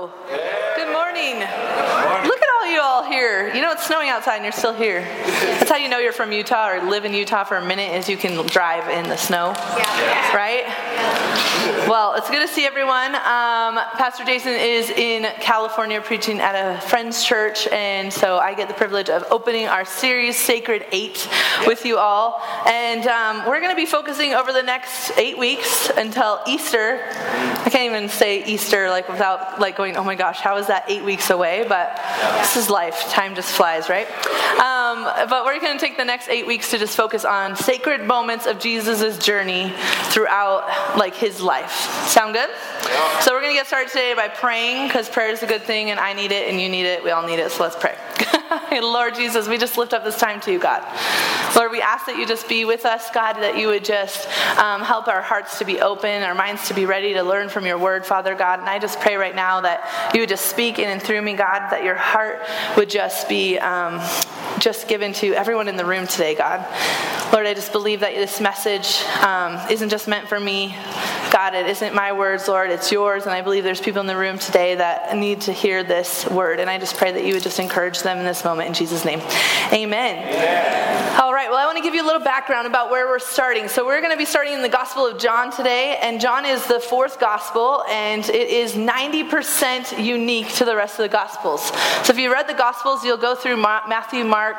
Good morning. Look at all you all here. You know it's snowing outside and you're still here. That's how you know you're from Utah or live in Utah for a minute is you can drive in the snow. Right? Well, it's good to see everyone. Um, Pastor Jason is in California preaching at a friend's church, and so I get the privilege of opening our series, Sacred Eight, with you all. And um, we're going to be focusing over the next eight weeks until Easter. I can't even say Easter like without like going, oh my gosh, how is that eight weeks away? But this is life. Time just flies, right? Um, but we're going to take the next eight weeks to just focus on sacred moments of Jesus' journey throughout like his life. Sound good? So we're going to get started today by praying because prayer is a good thing and I need it and you need it. We all need it. So let's pray. Lord Jesus, we just lift up this time to you, God. Lord, we ask that you just be with us, God, that you would just um, help our hearts to be open, our minds to be ready to learn from your word, Father God. And I just pray right now that you would just speak in and through me, God, that your heart would just be um, just given to everyone in the room today, God. Lord, I just believe that this message um, isn't just meant for me. God, it isn't my words, Lord, it's yours. And I believe there's people in the room today that need to hear this word. And I just pray that you would just encourage them in this moment in Jesus' name. Amen. Amen. All right, well, I want to give you a little background about where we're starting. So, we're going to be starting in the Gospel of John today. And John is the fourth Gospel, and it is 90% unique to the rest of the Gospels. So, if you read the Gospels, you'll go through Matthew, Mark,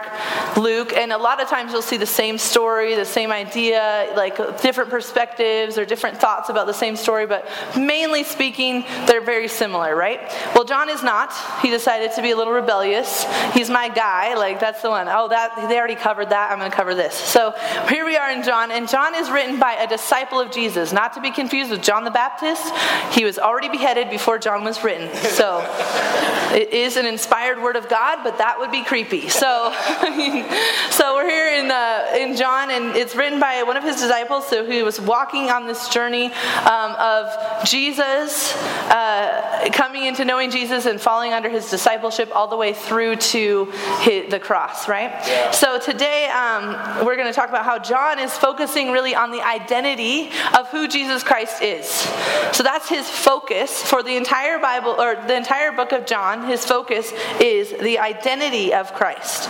Luke, and a lot of times you'll see the same story, the same idea, like different perspectives or different thoughts about the same story, but mainly speaking, they're very similar, right? Well, John is not. He decided to be a little rebellious. He's my guy, like that's the one. Oh, that they already covered that. I'm going to cover this. So here we are in John, and John is written by a disciple of Jesus, not to be confused with John the Baptist. He was already beheaded before John was written. So it is an inspired word of God, but that would be creepy. So, so we're here in uh, in John, and it's written by one of his disciples. So he was walking on this journey um, of Jesus, uh, coming into knowing Jesus and falling under his discipleship all the way through to his, the cross, right? Yeah. So today um, we're going to talk about how John is focusing really on the identity of who Jesus Christ is. So that's his focus for the entire Bible or the entire book of John. His focus is the identity of Christ.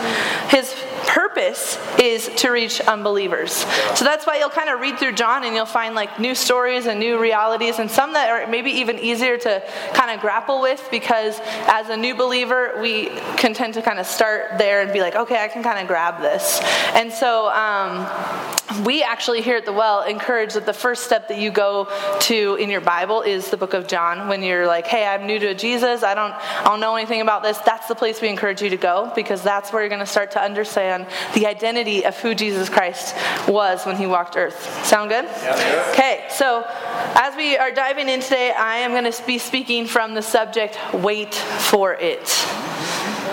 His purpose is to reach unbelievers. So that's why you'll kind of read through John and you'll find like new stories and new realities and some that are maybe even easier to kind of grapple with because as a new believer, we can tend to kind of start there and be like, okay, I can kind of grab this. And so um, we actually here at the Well encourage that the first step that you go to in your Bible is the book of John. When you're like, hey, I'm new to Jesus, I don't, I don't know anything about this, that's the place we encourage you to go because that's where you're going to start to understand the identity of who Jesus Christ was when he walked earth. Sound good? Okay, so as we are diving in today, I am going to be speaking from the subject wait for it.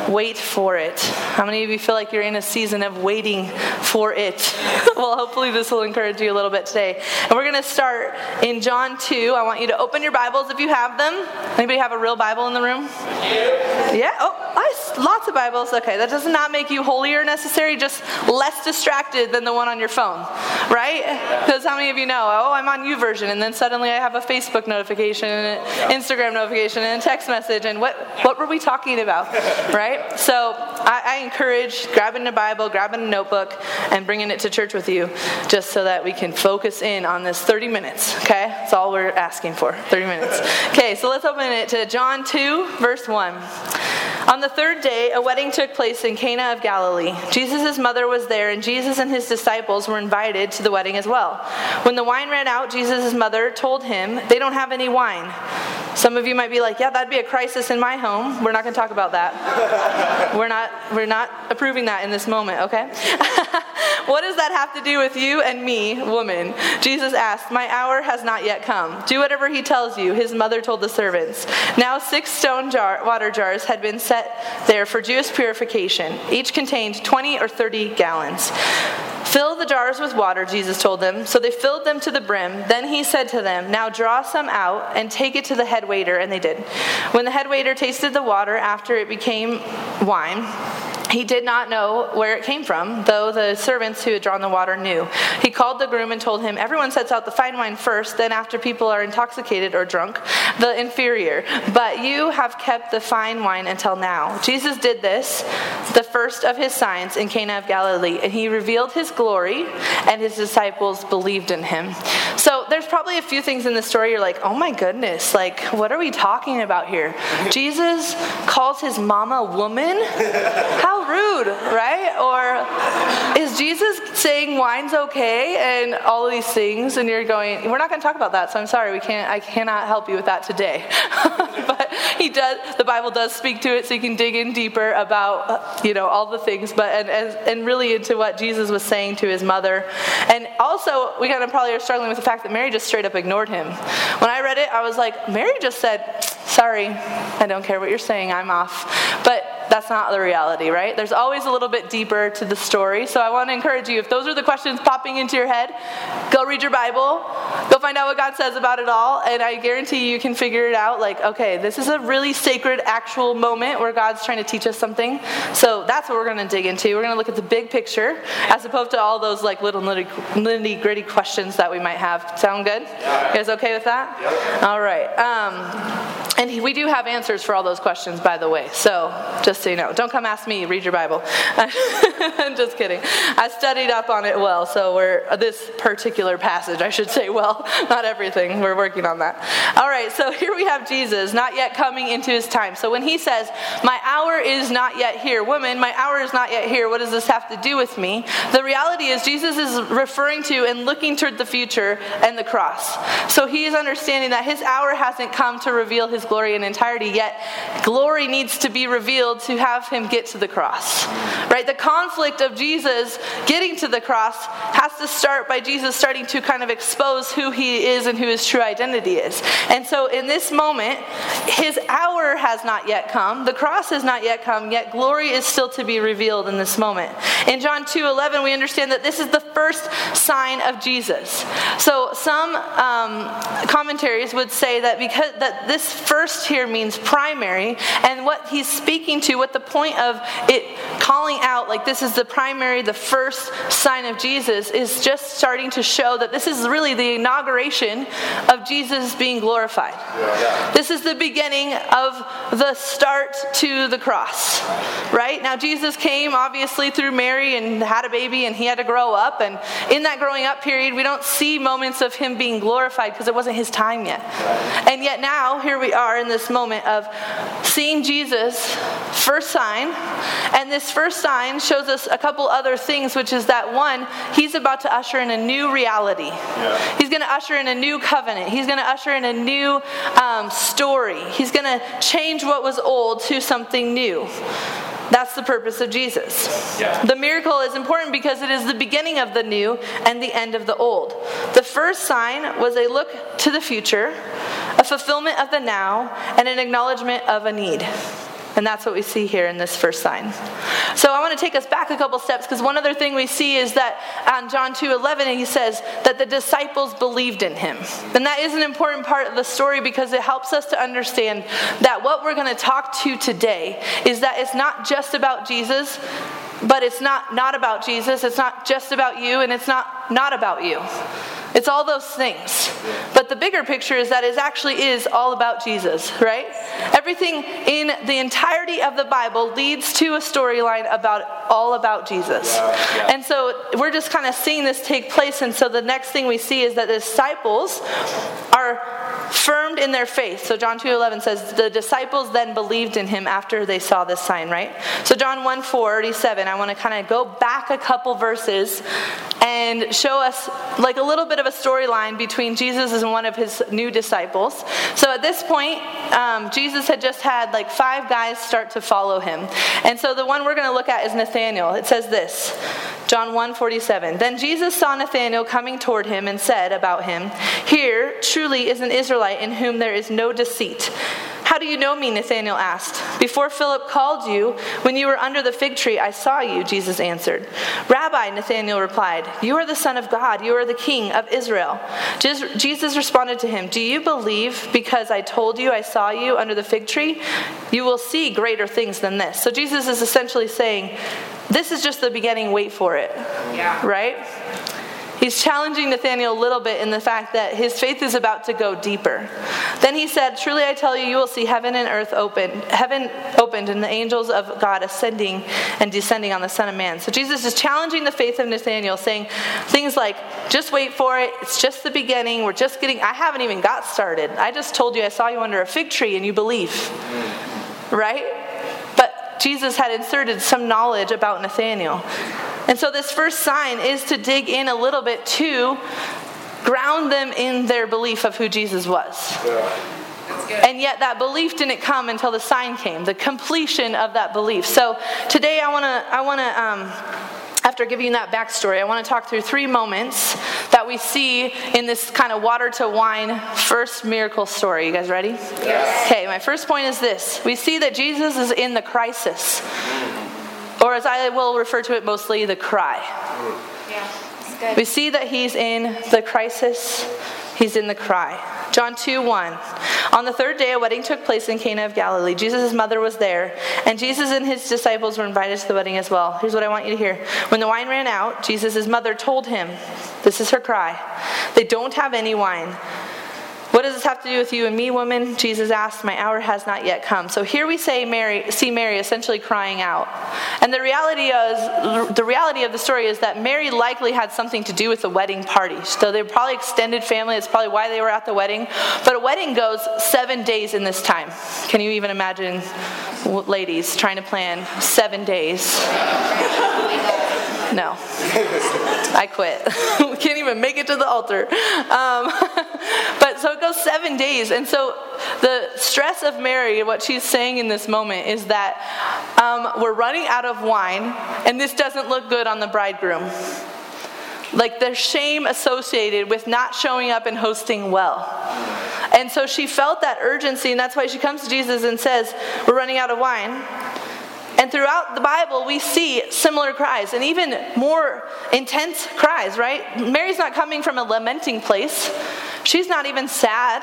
Wait for it. How many of you feel like you're in a season of waiting for it? well, hopefully, this will encourage you a little bit today. And we're going to start in John 2. I want you to open your Bibles if you have them. Anybody have a real Bible in the room? Yeah? Oh, Lots of Bibles. Okay, that does not make you holier necessary, just less distracted than the one on your phone, right? Because how many of you know, oh, I'm on YouVersion, and then suddenly I have a Facebook notification, and an Instagram notification, and a text message, and what, what were we talking about, right? So I, I encourage grabbing a Bible, grabbing a notebook, and bringing it to church with you just so that we can focus in on this 30 minutes, okay? That's all we're asking for 30 minutes. Okay, so let's open it to John 2, verse 1. On the third day, a wedding took place in Cana of Galilee. Jesus' mother was there, and Jesus and his disciples were invited to the wedding as well. When the wine ran out, Jesus' mother told him, They don't have any wine. Some of you might be like, yeah, that'd be a crisis in my home. We're not going to talk about that. we're not we're not approving that in this moment, okay? what does that have to do with you and me, woman? Jesus asked, "My hour has not yet come. Do whatever he tells you." His mother told the servants. Now 6 stone jar, water jars had been set there for Jewish purification. Each contained 20 or 30 gallons. Fill the jars with water, Jesus told them. So they filled them to the brim. Then he said to them, Now draw some out and take it to the head waiter. And they did. When the head waiter tasted the water after it became wine, He did not know where it came from, though the servants who had drawn the water knew. He called the groom and told him, Everyone sets out the fine wine first, then, after people are intoxicated or drunk, the inferior. But you have kept the fine wine until now. Jesus did this, the first of his signs in Cana of Galilee, and he revealed his glory, and his disciples believed in him. So there's probably a few things in the story you're like, oh my goodness, like, what are we talking about here? Jesus calls his mama a woman? How rude, right? Or is Jesus saying wine's okay and all of these things? And you're going, we're not going to talk about that, so I'm sorry, we can't, I cannot help you with that today. but he does, the Bible does speak to it so you can dig in deeper about, you know, all the things, but, and, and, really into what Jesus was saying to his mother. And also, we kind of probably are struggling with the fact that Mary just straight up ignored him. When I read it, I was like, Mary just said, sorry, I don't care what you're saying, I'm off. But that's not the reality, right? There's always a little bit deeper to the story. So I want to encourage you if those are the questions popping into your head, go read your Bible, go find out what God says about it all, and I guarantee you, you can figure it out. Like, okay, this is a really sacred, actual moment where God's trying to teach us something. So that's what we're going to dig into. We're going to look at the big picture as opposed to all those like little nitty gritty questions that we might have. Sound good? You guys okay with that? All right. Um, and we do have answers for all those questions, by the way. So just so you know, don't come ask me. Read your Bible. I'm just kidding. I studied up on it well. So we're this particular passage, I should say. Well, not everything. We're working on that. All right. So here we have Jesus, not yet coming into his time. So when he says, "My hour is not yet here," woman, my hour is not yet here. What does this have to do with me? The reality is Jesus is referring to and looking toward the future and the cross. So he is understanding that his hour hasn't come to reveal his glory in entirety, yet glory needs to be revealed to have him get to the cross. Right? The conflict of Jesus getting to the cross has to start by Jesus starting to kind of expose who he is and who his true identity is. And so in this moment, his hour has not yet come. The cross has not yet come, yet glory is still to be revealed in this moment. In John 2:11, we understand that this is the first sign of Jesus. So some um, commentaries would say that because that this first first here means primary, and what he's speaking to, what the point of it calling out, like this is the primary, the first sign of Jesus, is just starting to show that this is really the inauguration of Jesus being glorified. This is the beginning of the start to the cross, right? Now, Jesus came obviously through Mary and had a baby, and he had to grow up. And in that growing up period, we don't see moments of him being glorified because it wasn't his time yet. And yet now, here we are are in this moment of seeing Jesus, first sign, and this first sign shows us a couple other things, which is that one, he's about to usher in a new reality. Yeah. He's going to usher in a new covenant. He's going to usher in a new um, story. He's going to change what was old to something new. That's the purpose of Jesus. Yeah. The miracle is important because it is the beginning of the new and the end of the old. The first sign was a look to the future, a fulfillment of the now, and an acknowledgement of a need. And that's what we see here in this first sign. So want to take us back a couple steps because one other thing we see is that on John 2 11, he says that the disciples believed in him. And that is an important part of the story because it helps us to understand that what we're going to talk to today is that it's not just about Jesus, but it's not not about Jesus. It's not just about you, and it's not not about you. It's all those things. But the bigger picture is that it actually is all about Jesus, right? Everything in the entirety of the Bible leads to a storyline about all about Jesus. Yeah, yeah. And so we're just kind of seeing this take place. And so the next thing we see is that the disciples are firmed in their faith. So John 2:11 says the disciples then believed in him after they saw this sign, right? So John 1:47, I want to kind of go back a couple verses and show us like a little bit of a storyline between Jesus and one of his new disciples. So at this point, um, Jesus had just had like five guys start to follow him. And so the one we're going to look at is Nathanael. It says this John 1 47. Then Jesus saw Nathanael coming toward him and said about him, Here truly is an Israelite in whom there is no deceit. How do you know me? Nathanael asked. Before Philip called you, when you were under the fig tree, I saw you, Jesus answered. Rabbi, Nathanael replied, You are the Son of God. You are the King of Israel. Jesus responded to him, Do you believe because I told you I saw you under the fig tree? You will see greater things than this. So Jesus is essentially saying, This is just the beginning, wait for it. Yeah. Right? He's challenging Nathanael a little bit in the fact that his faith is about to go deeper. Then he said, Truly I tell you, you will see heaven and earth open, heaven opened, and the angels of God ascending and descending on the Son of Man. So Jesus is challenging the faith of Nathanael, saying things like, just wait for it. It's just the beginning. We're just getting, I haven't even got started. I just told you I saw you under a fig tree and you believe. Right? Jesus had inserted some knowledge about Nathanael. And so, this first sign is to dig in a little bit to ground them in their belief of who Jesus was. And yet, that belief didn't come until the sign came, the completion of that belief. So, today I want to, I want to, um, after giving you that backstory, I want to talk through three moments that we see in this kind of water to wine first miracle story. You guys ready? Yes. Okay, my first point is this we see that Jesus is in the crisis or as I will refer to it mostly, the cry. Mm. Yeah, we see that he's in the crisis, he's in the cry. John 2 1. On the third day, a wedding took place in Cana of Galilee. Jesus' mother was there, and Jesus and his disciples were invited to the wedding as well. Here's what I want you to hear. When the wine ran out, Jesus' mother told him, This is her cry. They don't have any wine. What does this have to do with you and me, woman? Jesus asked, My hour has not yet come. So here we say Mary, see Mary essentially crying out. And the reality is the reality of the story is that Mary likely had something to do with the wedding party. So they were probably extended family. It's probably why they were at the wedding. But a wedding goes seven days in this time. Can you even imagine ladies trying to plan seven days? No. I quit. can't even make it to the altar. Um, but so it goes seven days. And so the stress of Mary, what she's saying in this moment, is that um, we're running out of wine, and this doesn't look good on the bridegroom. Like the shame associated with not showing up and hosting well. And so she felt that urgency, and that's why she comes to Jesus and says, We're running out of wine. And throughout the Bible, we see similar cries and even more intense cries, right? Mary's not coming from a lamenting place. She's not even sad.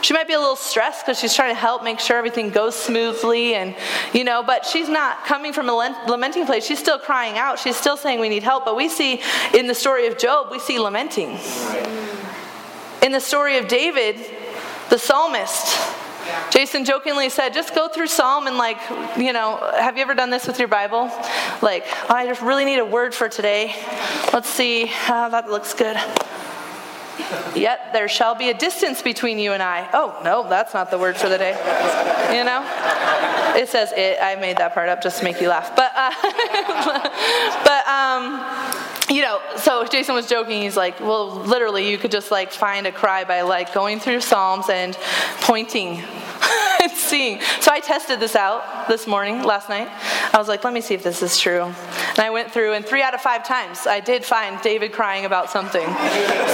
She might be a little stressed because she's trying to help make sure everything goes smoothly and, you know, but she's not coming from a lamenting place. She's still crying out. She's still saying we need help. But we see in the story of Job, we see lamenting. In the story of David, the psalmist, Jason jokingly said, just go through Psalm and, like, you know, have you ever done this with your Bible? Like, oh, I just really need a word for today. Let's see. Oh, that looks good. Yet there shall be a distance between you and I. Oh, no, that's not the word for the day. You know? It says it. I made that part up just to make you laugh. But, uh, but, um, you know, so Jason was joking. He's like, well, literally, you could just like find a cry by like going through Psalms and pointing and seeing. So I tested this out this morning, last night. I was like, let me see if this is true. And I went through, and three out of five times I did find David crying about something.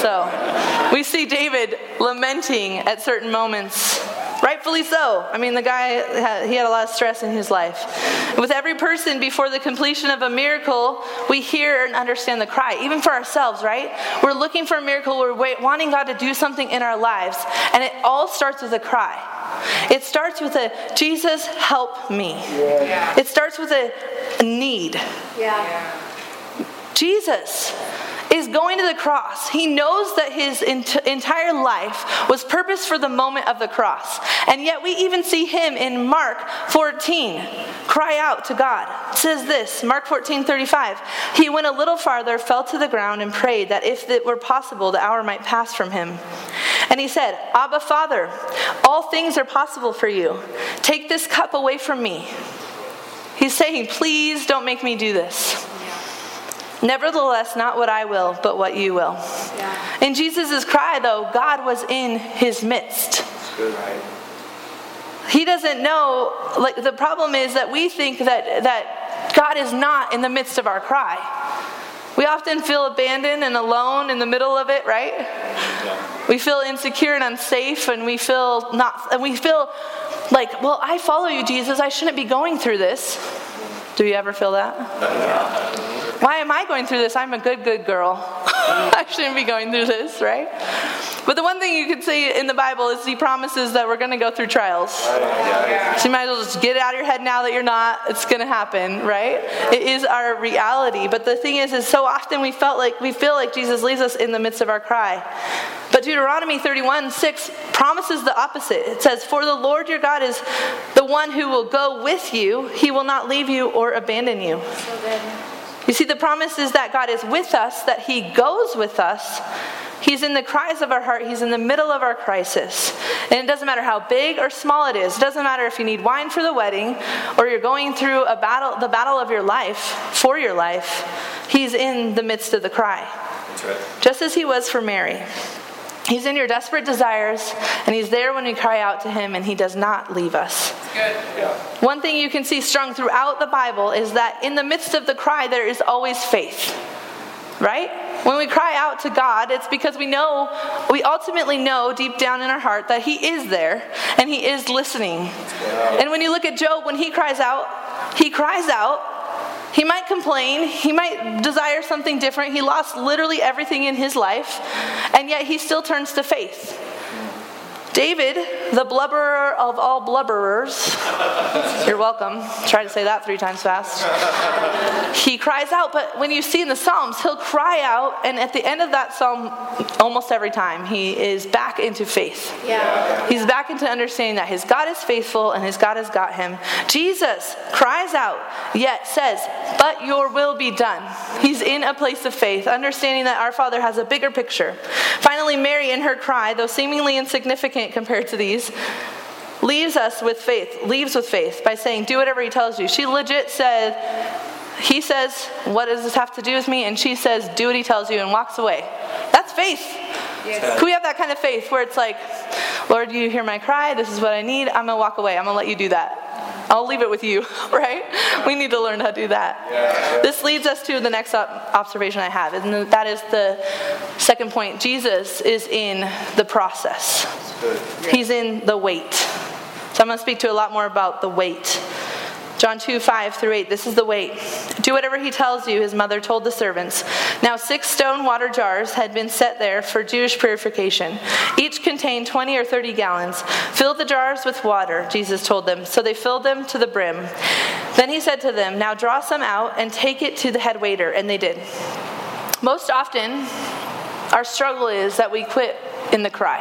So we see David lamenting at certain moments Rightfully so. I mean, the guy, he had a lot of stress in his life. With every person before the completion of a miracle, we hear and understand the cry, even for ourselves, right? We're looking for a miracle, we're wanting God to do something in our lives, and it all starts with a cry. It starts with a Jesus, help me. Yeah. It starts with a, need. Yeah. Jesus is going to the cross. He knows that his ent- entire life was purposed for the moment of the cross. And yet we even see him in Mark 14 cry out to God. It says this, Mark 14, 35. He went a little farther, fell to the ground, and prayed that if it were possible, the hour might pass from him. And he said, Abba, Father, all things are possible for you. Take this cup away from me. He's saying, Please don't make me do this. Nevertheless, not what I will, but what you will. Yeah. In Jesus' cry, though, God was in his midst. Good, right? He doesn't know, like, the problem is that we think that, that God is not in the midst of our cry. We often feel abandoned and alone in the middle of it, right? Yeah. We feel insecure and unsafe, and we feel not, and we feel like, well, I follow you, Jesus. I shouldn't be going through this. Do you ever feel that? Why am I going through this? I'm a good, good girl. I shouldn't be going through this, right? But the one thing you could say in the Bible is He promises that we're going to go through trials. So you might as well just get it out of your head now that you're not. It's going to happen, right? It is our reality. But the thing is, is so often we felt like we feel like Jesus leaves us in the midst of our cry. But Deuteronomy 31 6 promises the opposite. It says, For the Lord your God is the one who will go with you, he will not leave you or abandon you. You see, the promise is that God is with us, that he goes with us. He's in the cries of our heart. He's in the middle of our crisis. And it doesn't matter how big or small it is. It doesn't matter if you need wine for the wedding or you're going through a battle, the battle of your life, for your life. He's in the midst of the cry. Right. Just as he was for Mary. He's in your desperate desires, and He's there when we cry out to Him, and He does not leave us. Yeah. One thing you can see strung throughout the Bible is that in the midst of the cry, there is always faith. Right? When we cry out to God, it's because we know, we ultimately know deep down in our heart that He is there and He is listening. Yeah. And when you look at Job, when he cries out, he cries out he might complain, he might desire something different. He lost literally everything in his life, and yet he still turns to faith. David, the blubberer of all blubberers, you're welcome. Try to say that three times fast. He cries out, but when you see in the Psalms, he'll cry out, and at the end of that psalm, almost every time, he is back into faith. Yeah. He's back into understanding that his God is faithful and his God has got him. Jesus cries out, yet says, But your will be done. He's in a place of faith, understanding that our Father has a bigger picture. Finally, Mary, in her cry, though seemingly insignificant, compared to these, leaves us with faith, leaves with faith by saying, Do whatever he tells you. She legit said, He says, What does this have to do with me? And she says, Do what he tells you, and walks away. That's faith. Yes. Can we have that kind of faith where it's like, Lord, you hear my cry? This is what I need. I'm going to walk away. I'm going to let you do that. I'll leave it with you, right? We need to learn how to do that. Yeah. This leads us to the next observation I have, and that is the second point. Jesus is in the process, He's in the wait. So I'm going to speak to a lot more about the wait. John 2, 5 through 8. This is the wait. Do whatever he tells you, his mother told the servants. Now, six stone water jars had been set there for Jewish purification. Each contained 20 or 30 gallons. Fill the jars with water, Jesus told them. So they filled them to the brim. Then he said to them, Now draw some out and take it to the head waiter. And they did. Most often, our struggle is that we quit in the cry.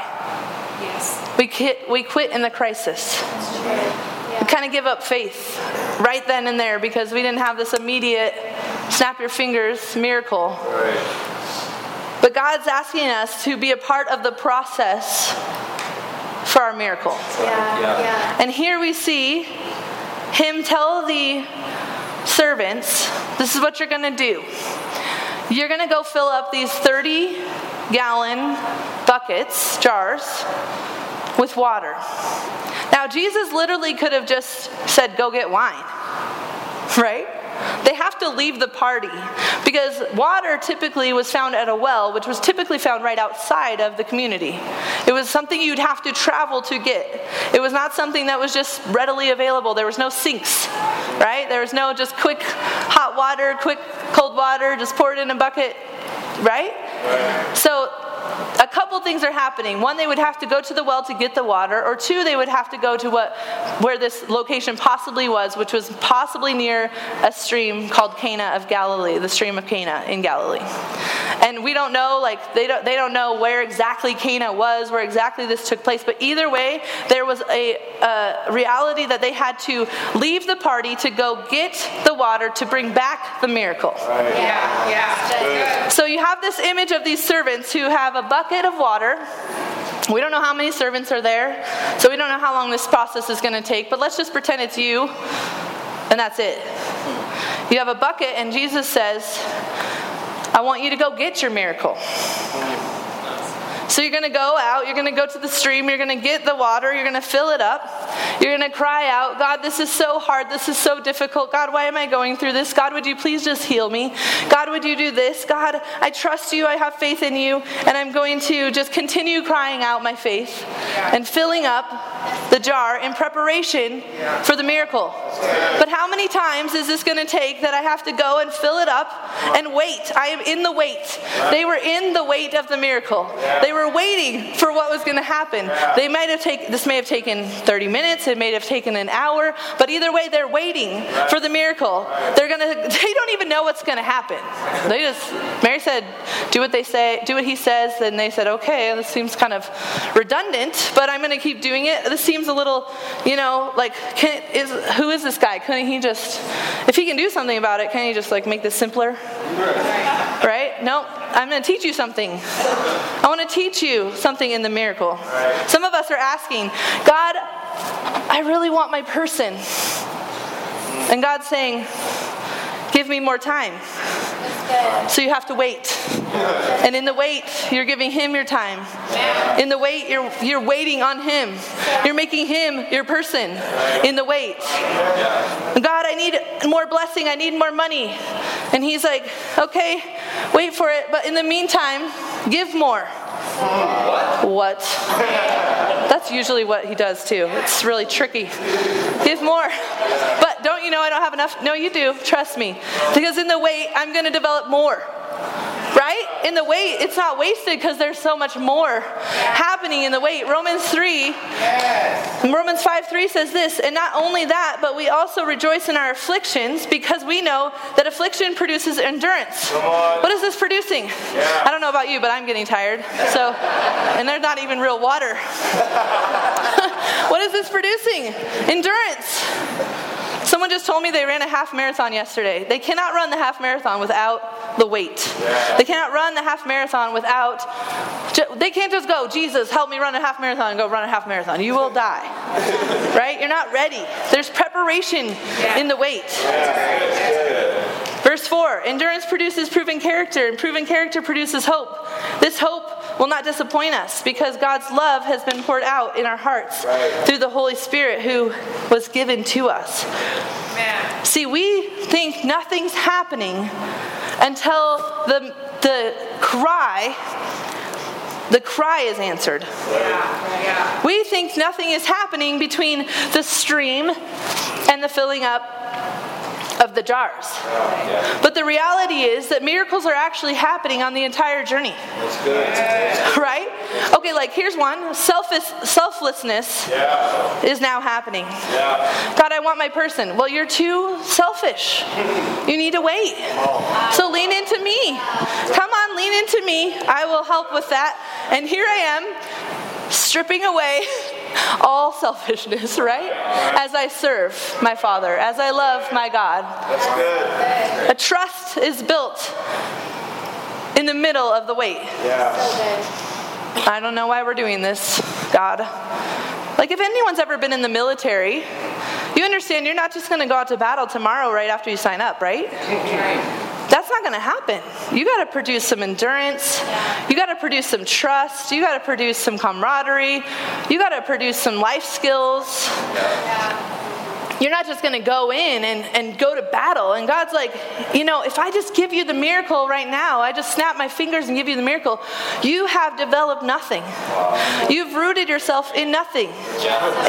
Yes. We quit, we quit in the crisis we kind of give up faith right then and there because we didn't have this immediate snap your fingers miracle. Right. But God's asking us to be a part of the process for our miracle. Yeah. yeah. And here we see him tell the servants, this is what you're going to do. You're going to go fill up these 30 gallon buckets, jars, with water. Now, Jesus literally could have just said, Go get wine, right? They have to leave the party because water typically was found at a well, which was typically found right outside of the community. It was something you'd have to travel to get. It was not something that was just readily available. There was no sinks, right? There was no just quick hot water, quick cold water, just pour it in a bucket, right? Right. So a couple things are happening. One, they would have to go to the well to get the water, or two, they would have to go to what where this location possibly was, which was possibly near a stream called Cana of Galilee, the stream of Cana in Galilee. And we don't know, like they don't they don't know where exactly Cana was, where exactly this took place. But either way, there was a, a reality that they had to leave the party to go get the water to bring back the miracle. Right. Yeah, yeah. So you have this image of these servants who have a bucket of water. We don't know how many servants are there, so we don't know how long this process is going to take, but let's just pretend it's you, and that's it. You have a bucket, and Jesus says, I want you to go get your miracle. So you're going to go out, you're going to go to the stream, you're going to get the water, you're going to fill it up. You're going to cry out, God, this is so hard. This is so difficult. God, why am I going through this? God, would you please just heal me? God, would you do this? God, I trust you. I have faith in you. And I'm going to just continue crying out my faith and filling up the jar in preparation for the miracle. But how many times is this going to take that I have to go and fill it up and wait? I am in the wait. They were in the wait of the miracle. They were waiting for what was going to happen. They might have taken this may have taken 30 minutes, it may have taken an hour, but either way they're waiting for the miracle. They're going to they don't even know what's going to happen. They just Mary said, "Do what they say, do what he says." Then they said, "Okay, this seems kind of redundant, but I'm going to keep doing it." This seems a little, you know, like can, is who is this guy? Couldn't he just if he can do something about it, can't he just like make this simpler? Right? No, I'm going to teach you something. I want to teach you something in the miracle. Some of us are asking, God, I really want my person. And God's saying, Give me more time. So you have to wait. And in the wait, you're giving him your time. In the wait, you're, you're waiting on him. You're making him your person in the wait. God, I need more blessing. I need more money. And he's like, okay, wait for it. But in the meantime, give more. What? That's usually what he does too. It's really tricky. Give more. But don't you know I don't have enough? No, you do. Trust me. Because in the wait, I'm going to develop more. Right? In the wait, it's not wasted because there's so much more happening in the wait. Romans 3, Romans 5 3 says this, and not only that, but we also rejoice in our afflictions because we know that affliction produces endurance. What is this producing? I don't know about you, but I'm getting tired. So, and they're not even real water. what is this producing? Endurance. Someone just told me they ran a half marathon yesterday. They cannot run the half marathon without the wait. They cannot run the half marathon without, they can't just go, Jesus, help me run a half marathon and go run a half marathon. You will die. right? You're not ready. There's preparation in the wait. Verse 4 Endurance produces proven character, and proven character produces hope. This hope will not disappoint us because God's love has been poured out in our hearts right. through the Holy Spirit who was given to us. Man. See, we think nothing's happening until the, the cry the cry is answered. We think nothing is happening between the stream and the filling up of the jars. But the reality is that miracles are actually happening on the entire journey. Right? Okay, like here's one selfish, selflessness yeah. is now happening. Yeah. God, I want my person. Well, you're too selfish. You need to wait. So lean into me. Come on, lean into me. I will help with that. And here I am, stripping away all selfishness, right? As I serve my Father, as I love my God. That's good. A trust is built in the middle of the wait. Yeah. I don't know why we're doing this, God. Like, if anyone's ever been in the military, you understand you're not just going to go out to battle tomorrow right after you sign up, right? That's not going to happen. You got to produce some endurance. You got to produce some trust. You got to produce some camaraderie. You got to produce some life skills. You're not just going to go in and, and go to battle. And God's like, you know, if I just give you the miracle right now, I just snap my fingers and give you the miracle, you have developed nothing. You've rooted yourself in nothing.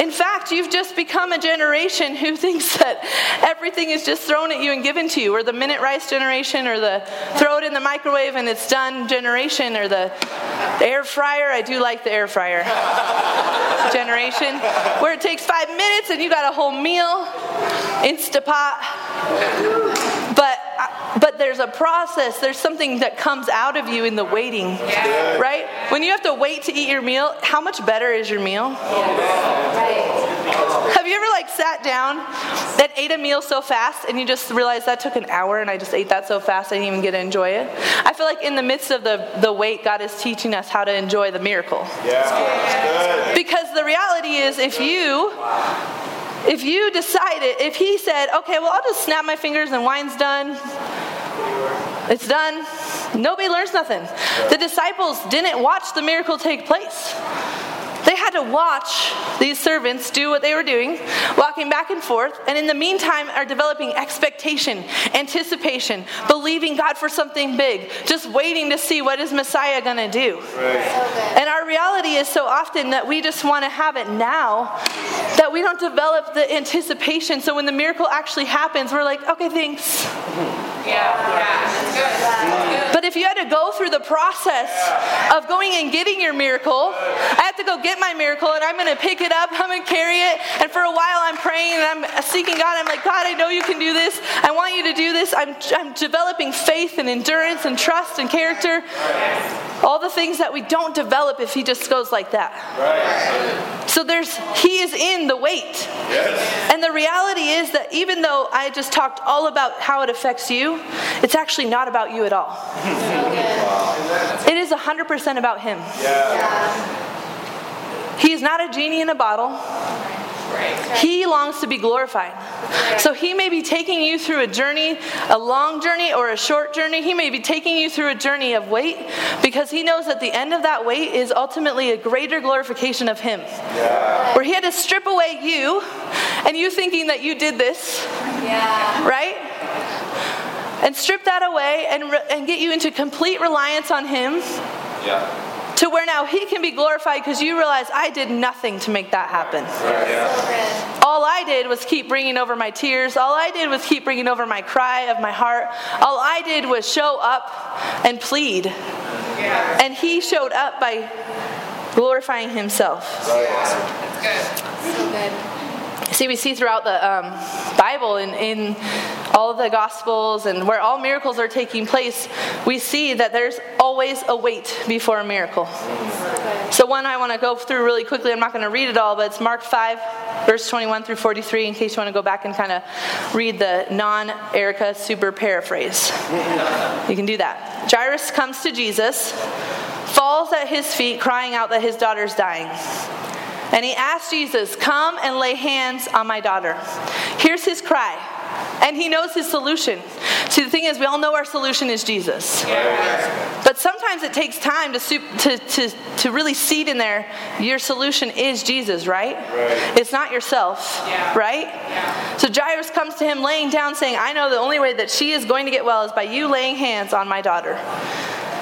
In fact, you've just become a generation who thinks that everything is just thrown at you and given to you, or the minute rice generation, or the throw it in the microwave and it's done generation, or the air fryer. I do like the air fryer generation, where it takes five minutes and you got a whole meal. Instapot. But but there's a process. There's something that comes out of you in the waiting, right? When you have to wait to eat your meal, how much better is your meal? Have you ever like sat down and ate a meal so fast and you just realize that took an hour and I just ate that so fast I didn't even get to enjoy it? I feel like in the midst of the, the wait, God is teaching us how to enjoy the miracle. Yeah. Because the reality is if you if you decided, if he said, okay, well, I'll just snap my fingers and wine's done, it's done, nobody learns nothing. The disciples didn't watch the miracle take place. Had to watch these servants do what they were doing, walking back and forth, and in the meantime are developing expectation, anticipation, believing God for something big, just waiting to see what is Messiah going to do. Right. And our reality is so often that we just want to have it now that we don't develop the anticipation. So when the miracle actually happens, we're like, okay, thanks. Yeah, yeah, But if you had to go through the process of going and getting your miracle, I have to go get my miracle and I'm going to pick it up, I'm going to carry it. And for a while I'm praying and I'm seeking God. I'm like, God, I know you can do this. I want you to do this. I'm, I'm developing faith and endurance and trust and character. All the things that we don't develop if He just goes like that. So there's, He is in the wait. And the reality is that even though I just talked all about how it affects you, it's actually not about you at all. It is 100% about Him. He is not a genie in a bottle. He longs to be glorified. So he may be taking you through a journey, a long journey or a short journey. He may be taking you through a journey of wait because he knows that the end of that wait is ultimately a greater glorification of him. Yeah. Where he had to strip away you and you thinking that you did this. Yeah. Right? And strip that away and, re- and get you into complete reliance on him. Yeah to where now he can be glorified because you realize I did nothing to make that happen. All I did was keep bringing over my tears. All I did was keep bringing over my cry of my heart. All I did was show up and plead. And he showed up by glorifying himself. See, we see throughout the um, Bible in, in all of the Gospels and where all miracles are taking place, we see that there's always a wait before a miracle. So, one I want to go through really quickly, I'm not going to read it all, but it's Mark 5, verse 21 through 43, in case you want to go back and kind of read the non Erica super paraphrase. You can do that. Jairus comes to Jesus, falls at his feet, crying out that his daughter's dying. And he asked Jesus, Come and lay hands on my daughter. Here's his cry. And he knows his solution. See, the thing is, we all know our solution is Jesus. But sometimes it takes time to, to, to, to really seed in there your solution is Jesus, right? right. It's not yourself, yeah. right? Yeah. So Jairus comes to him laying down, saying, I know the only way that she is going to get well is by you laying hands on my daughter.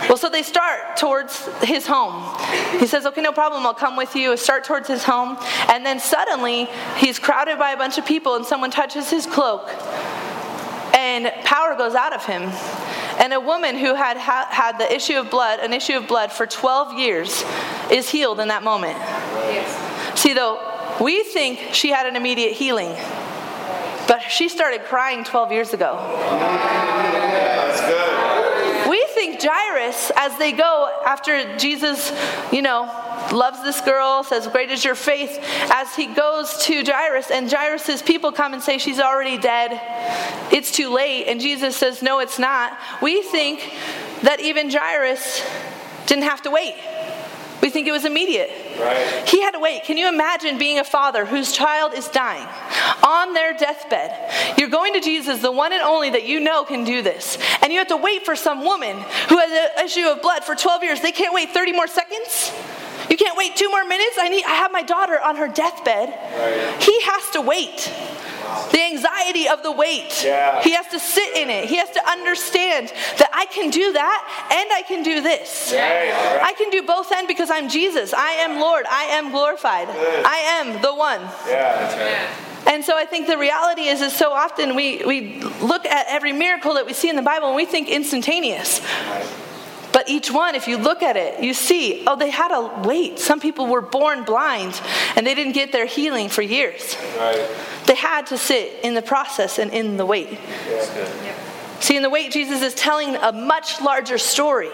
Well, so they start towards his home. He says, Okay, no problem, I'll come with you. Start towards his home. And then suddenly, he's crowded by a bunch of people, and someone touches his cloak, and power goes out of him. And a woman who had ha- had the issue of blood, an issue of blood for 12 years, is healed in that moment. Yes. See, though, we think she had an immediate healing, but she started crying 12 years ago. That's good think Jairus, as they go after Jesus, you know, loves this girl, says, Great is your faith, as he goes to Jairus, and Jairus' people come and say, She's already dead. It's too late. And Jesus says, No, it's not. We think that even Jairus didn't have to wait. We think it was immediate. Right. He had to wait. Can you imagine being a father whose child is dying on their deathbed? You're going to Jesus, the one and only that you know can do this. And you have to wait for some woman who has an issue of blood for 12 years. They can't wait 30 more seconds? Can't wait two more minutes? I need I have my daughter on her deathbed. Right. He has to wait. The anxiety of the wait. Yeah. He has to sit in it. He has to understand that I can do that and I can do this. Yeah. I can do both end because I'm Jesus. I am Lord. I am glorified. Good. I am the one. Yeah, that's right. And so I think the reality is, is so often we, we look at every miracle that we see in the Bible and we think instantaneous. Right. But each one, if you look at it, you see, oh, they had to wait. Some people were born blind and they didn't get their healing for years. Right. They had to sit in the process and in the wait. Yeah. See, in the wait, Jesus is telling a much larger story.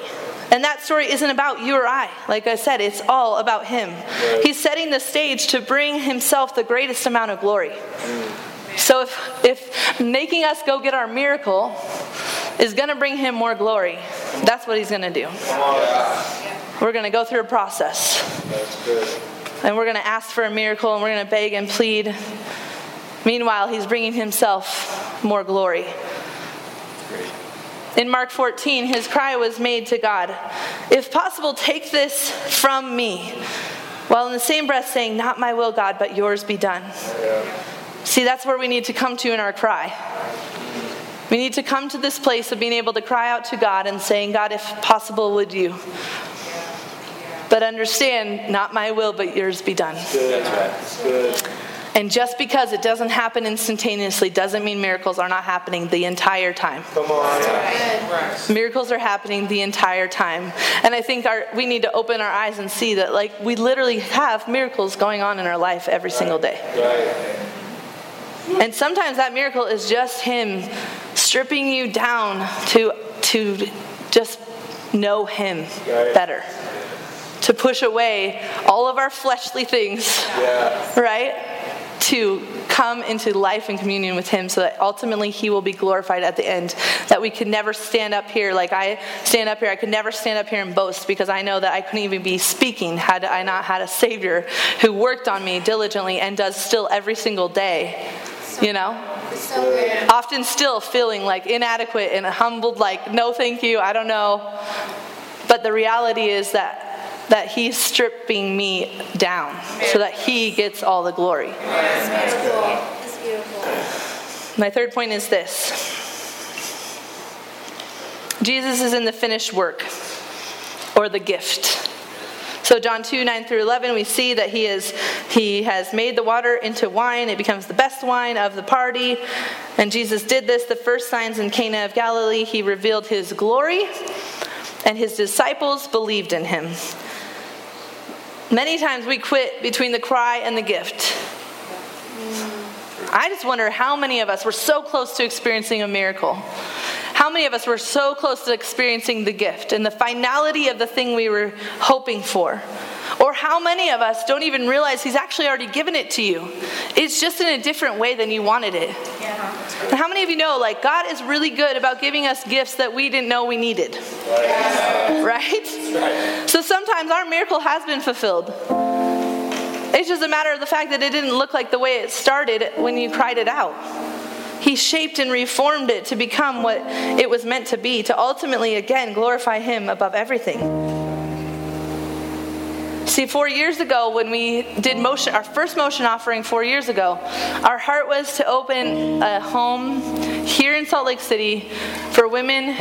And that story isn't about you or I. Like I said, it's all about Him. Right. He's setting the stage to bring Himself the greatest amount of glory. Mm. So if, if making us go get our miracle is going to bring him more glory. That's what he's going to do. We're going to go through a process. And we're going to ask for a miracle and we're going to beg and plead. Meanwhile, he's bringing himself more glory. In Mark 14, his cry was made to God If possible, take this from me. While in the same breath saying, Not my will, God, but yours be done. See, that's where we need to come to in our cry. We need to come to this place of being able to cry out to God and saying, God, if possible, would you? But understand, not my will, but yours be done. That's right. Good. And just because it doesn't happen instantaneously doesn't mean miracles are not happening the entire time. Come on. Right. Miracles are happening the entire time. And I think our, we need to open our eyes and see that like we literally have miracles going on in our life every right. single day. Right. And sometimes that miracle is just him stripping you down to to just know him better to push away all of our fleshly things, yeah. right? To come into life and communion with Him so that ultimately He will be glorified at the end. That we could never stand up here like I stand up here. I could never stand up here and boast because I know that I couldn't even be speaking had I not had a Savior who worked on me diligently and does still every single day. You know? So Often still feeling like inadequate and humbled, like, no, thank you, I don't know. But the reality is that that he's stripping me down so that he gets all the glory. My third point is this Jesus is in the finished work or the gift. So John 2, 9 through 11, we see that he, is, he has made the water into wine. It becomes the best wine of the party. And Jesus did this, the first signs in Cana of Galilee. He revealed his glory, and his disciples believed in him. Many times we quit between the cry and the gift. I just wonder how many of us were so close to experiencing a miracle. How many of us were so close to experiencing the gift and the finality of the thing we were hoping for? Or how many of us don't even realize He's actually already given it to you? It's just in a different way than you wanted it. Yeah. And how many of you know, like, God is really good about giving us gifts that we didn't know we needed? Right? right? So sometimes our miracle has been fulfilled. It's just a matter of the fact that it didn't look like the way it started when you cried it out. He shaped and reformed it to become what it was meant to be, to ultimately, again, glorify Him above everything. See, four years ago, when we did motion, our first motion offering four years ago, our heart was to open a home here in Salt Lake City for women.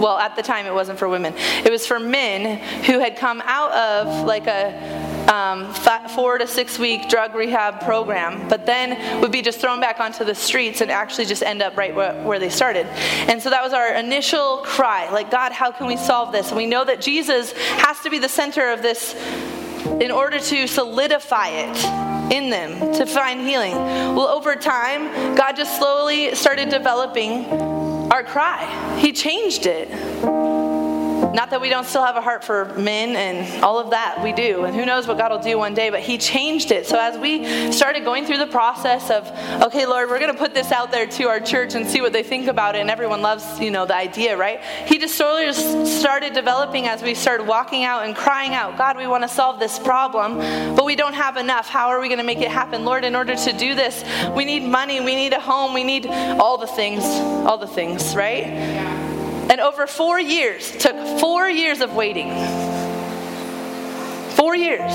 Well, at the time, it wasn't for women. It was for men who had come out of like a um, four to six week drug rehab program, but then would be just thrown back onto the streets and actually just end up right where, where, they started. And so that was our initial cry like, God, how can we solve this? And we know that Jesus has to be the center of this in order to solidify it in them to find healing. Well, over time, God just slowly started developing our cry. He changed it. Not that we don't still have a heart for men and all of that, we do. And who knows what God will do one day, but He changed it. So as we started going through the process of, okay, Lord, we're going to put this out there to our church and see what they think about it, and everyone loves, you know, the idea, right? He just slowly just started developing as we started walking out and crying out, God, we want to solve this problem, but we don't have enough. How are we going to make it happen? Lord, in order to do this, we need money, we need a home, we need all the things, all the things, right? Yeah. And over four years, took four years of waiting. Four years.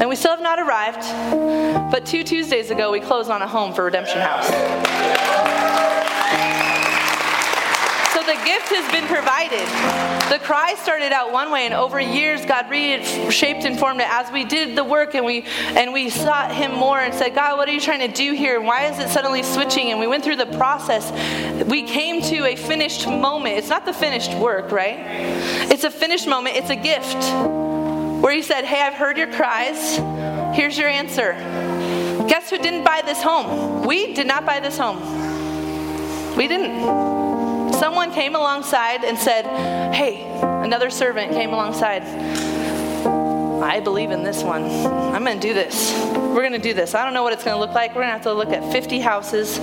And we still have not arrived, but two Tuesdays ago, we closed on a home for Redemption House the gift has been provided. The cry started out one way, and over years, God reshaped and formed it as we did the work and we and we sought Him more and said, God, what are you trying to do here? And why is it suddenly switching? And we went through the process. We came to a finished moment. It's not the finished work, right? It's a finished moment. It's a gift where He said, Hey, I've heard your cries. Here's your answer. Guess who didn't buy this home? We did not buy this home. We didn't someone came alongside and said, Hey, another servant came alongside. I believe in this one. I'm going to do this. We're going to do this. I don't know what it's going to look like. We're going to have to look at 50 houses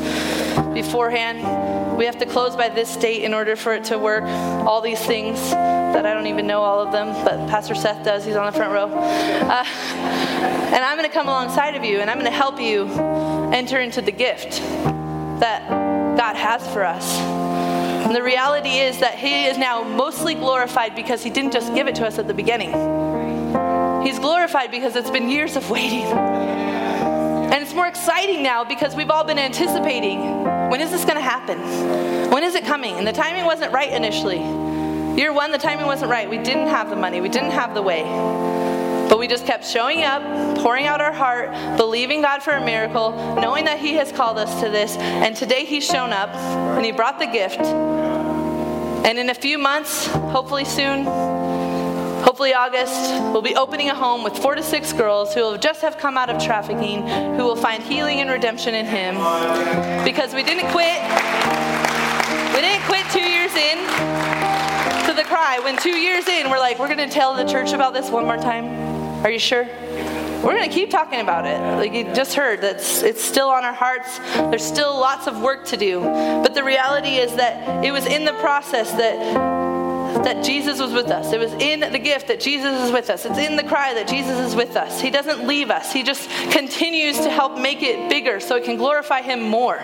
beforehand. We have to close by this date in order for it to work. All these things that I don't even know all of them, but Pastor Seth does. He's on the front row. Uh, and I'm going to come alongside of you and I'm going to help you enter into the gift that God has for us. And the reality is that He is now mostly glorified because He didn't just give it to us at the beginning. He's glorified because it's been years of waiting. And it's more exciting now because we've all been anticipating when is this going to happen? When is it coming? And the timing wasn't right initially. Year one, the timing wasn't right. We didn't have the money, we didn't have the way. But we just kept showing up, pouring out our heart, believing God for a miracle, knowing that He has called us to this. And today He's shown up and He brought the gift. And in a few months, hopefully soon, Hopefully, August, we'll be opening a home with four to six girls who will just have come out of trafficking, who will find healing and redemption in Him. Because we didn't quit. We didn't quit two years in to the cry. When two years in, we're like, we're going to tell the church about this one more time. Are you sure? We're going to keep talking about it. Like you just heard, that's it's still on our hearts. There's still lots of work to do. But the reality is that it was in the process that that Jesus was with us. It was in the gift that Jesus is with us. It's in the cry that Jesus is with us. He doesn't leave us, He just continues to help make it bigger so it can glorify Him more.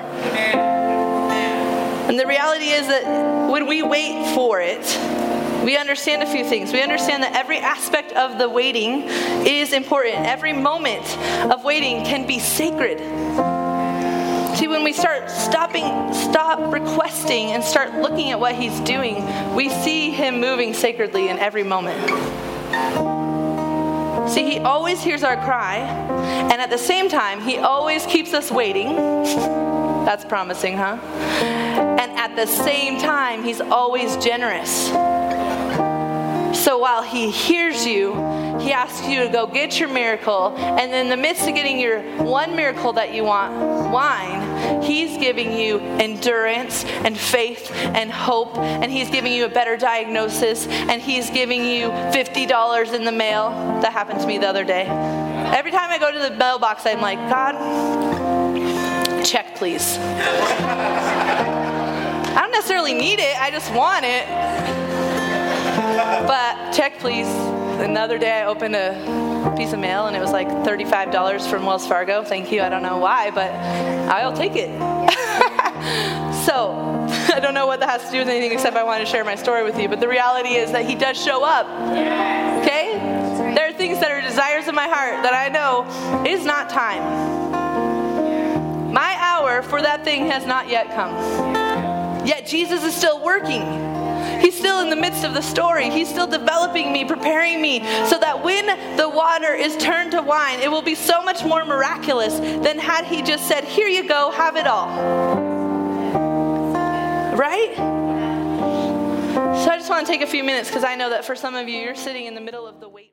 And the reality is that when we wait for it, we understand a few things. We understand that every aspect of the waiting is important. Every moment of waiting can be sacred. See, when we start stopping, stop requesting and start looking at what He's doing, we see Him moving sacredly in every moment. See, He always hears our cry, and at the same time, He always keeps us waiting. That's promising, huh? And at the same time, He's always generous. So while he hears you, he asks you to go get your miracle. And in the midst of getting your one miracle that you want, wine, he's giving you endurance and faith and hope. And he's giving you a better diagnosis. And he's giving you $50 in the mail. That happened to me the other day. Every time I go to the mailbox, I'm like, God, check, please. I don't necessarily need it, I just want it. But check, please. Another day I opened a piece of mail and it was like $35 from Wells Fargo. Thank you. I don't know why, but I'll take it. so I don't know what that has to do with anything except I want to share my story with you. But the reality is that He does show up. Okay? There are things that are desires of my heart that I know is not time. My hour for that thing has not yet come. Yet Jesus is still working. He's still in the midst of the story. He's still developing me, preparing me, so that when the water is turned to wine, it will be so much more miraculous than had He just said, Here you go, have it all. Right? So I just want to take a few minutes because I know that for some of you, you're sitting in the middle of the wait.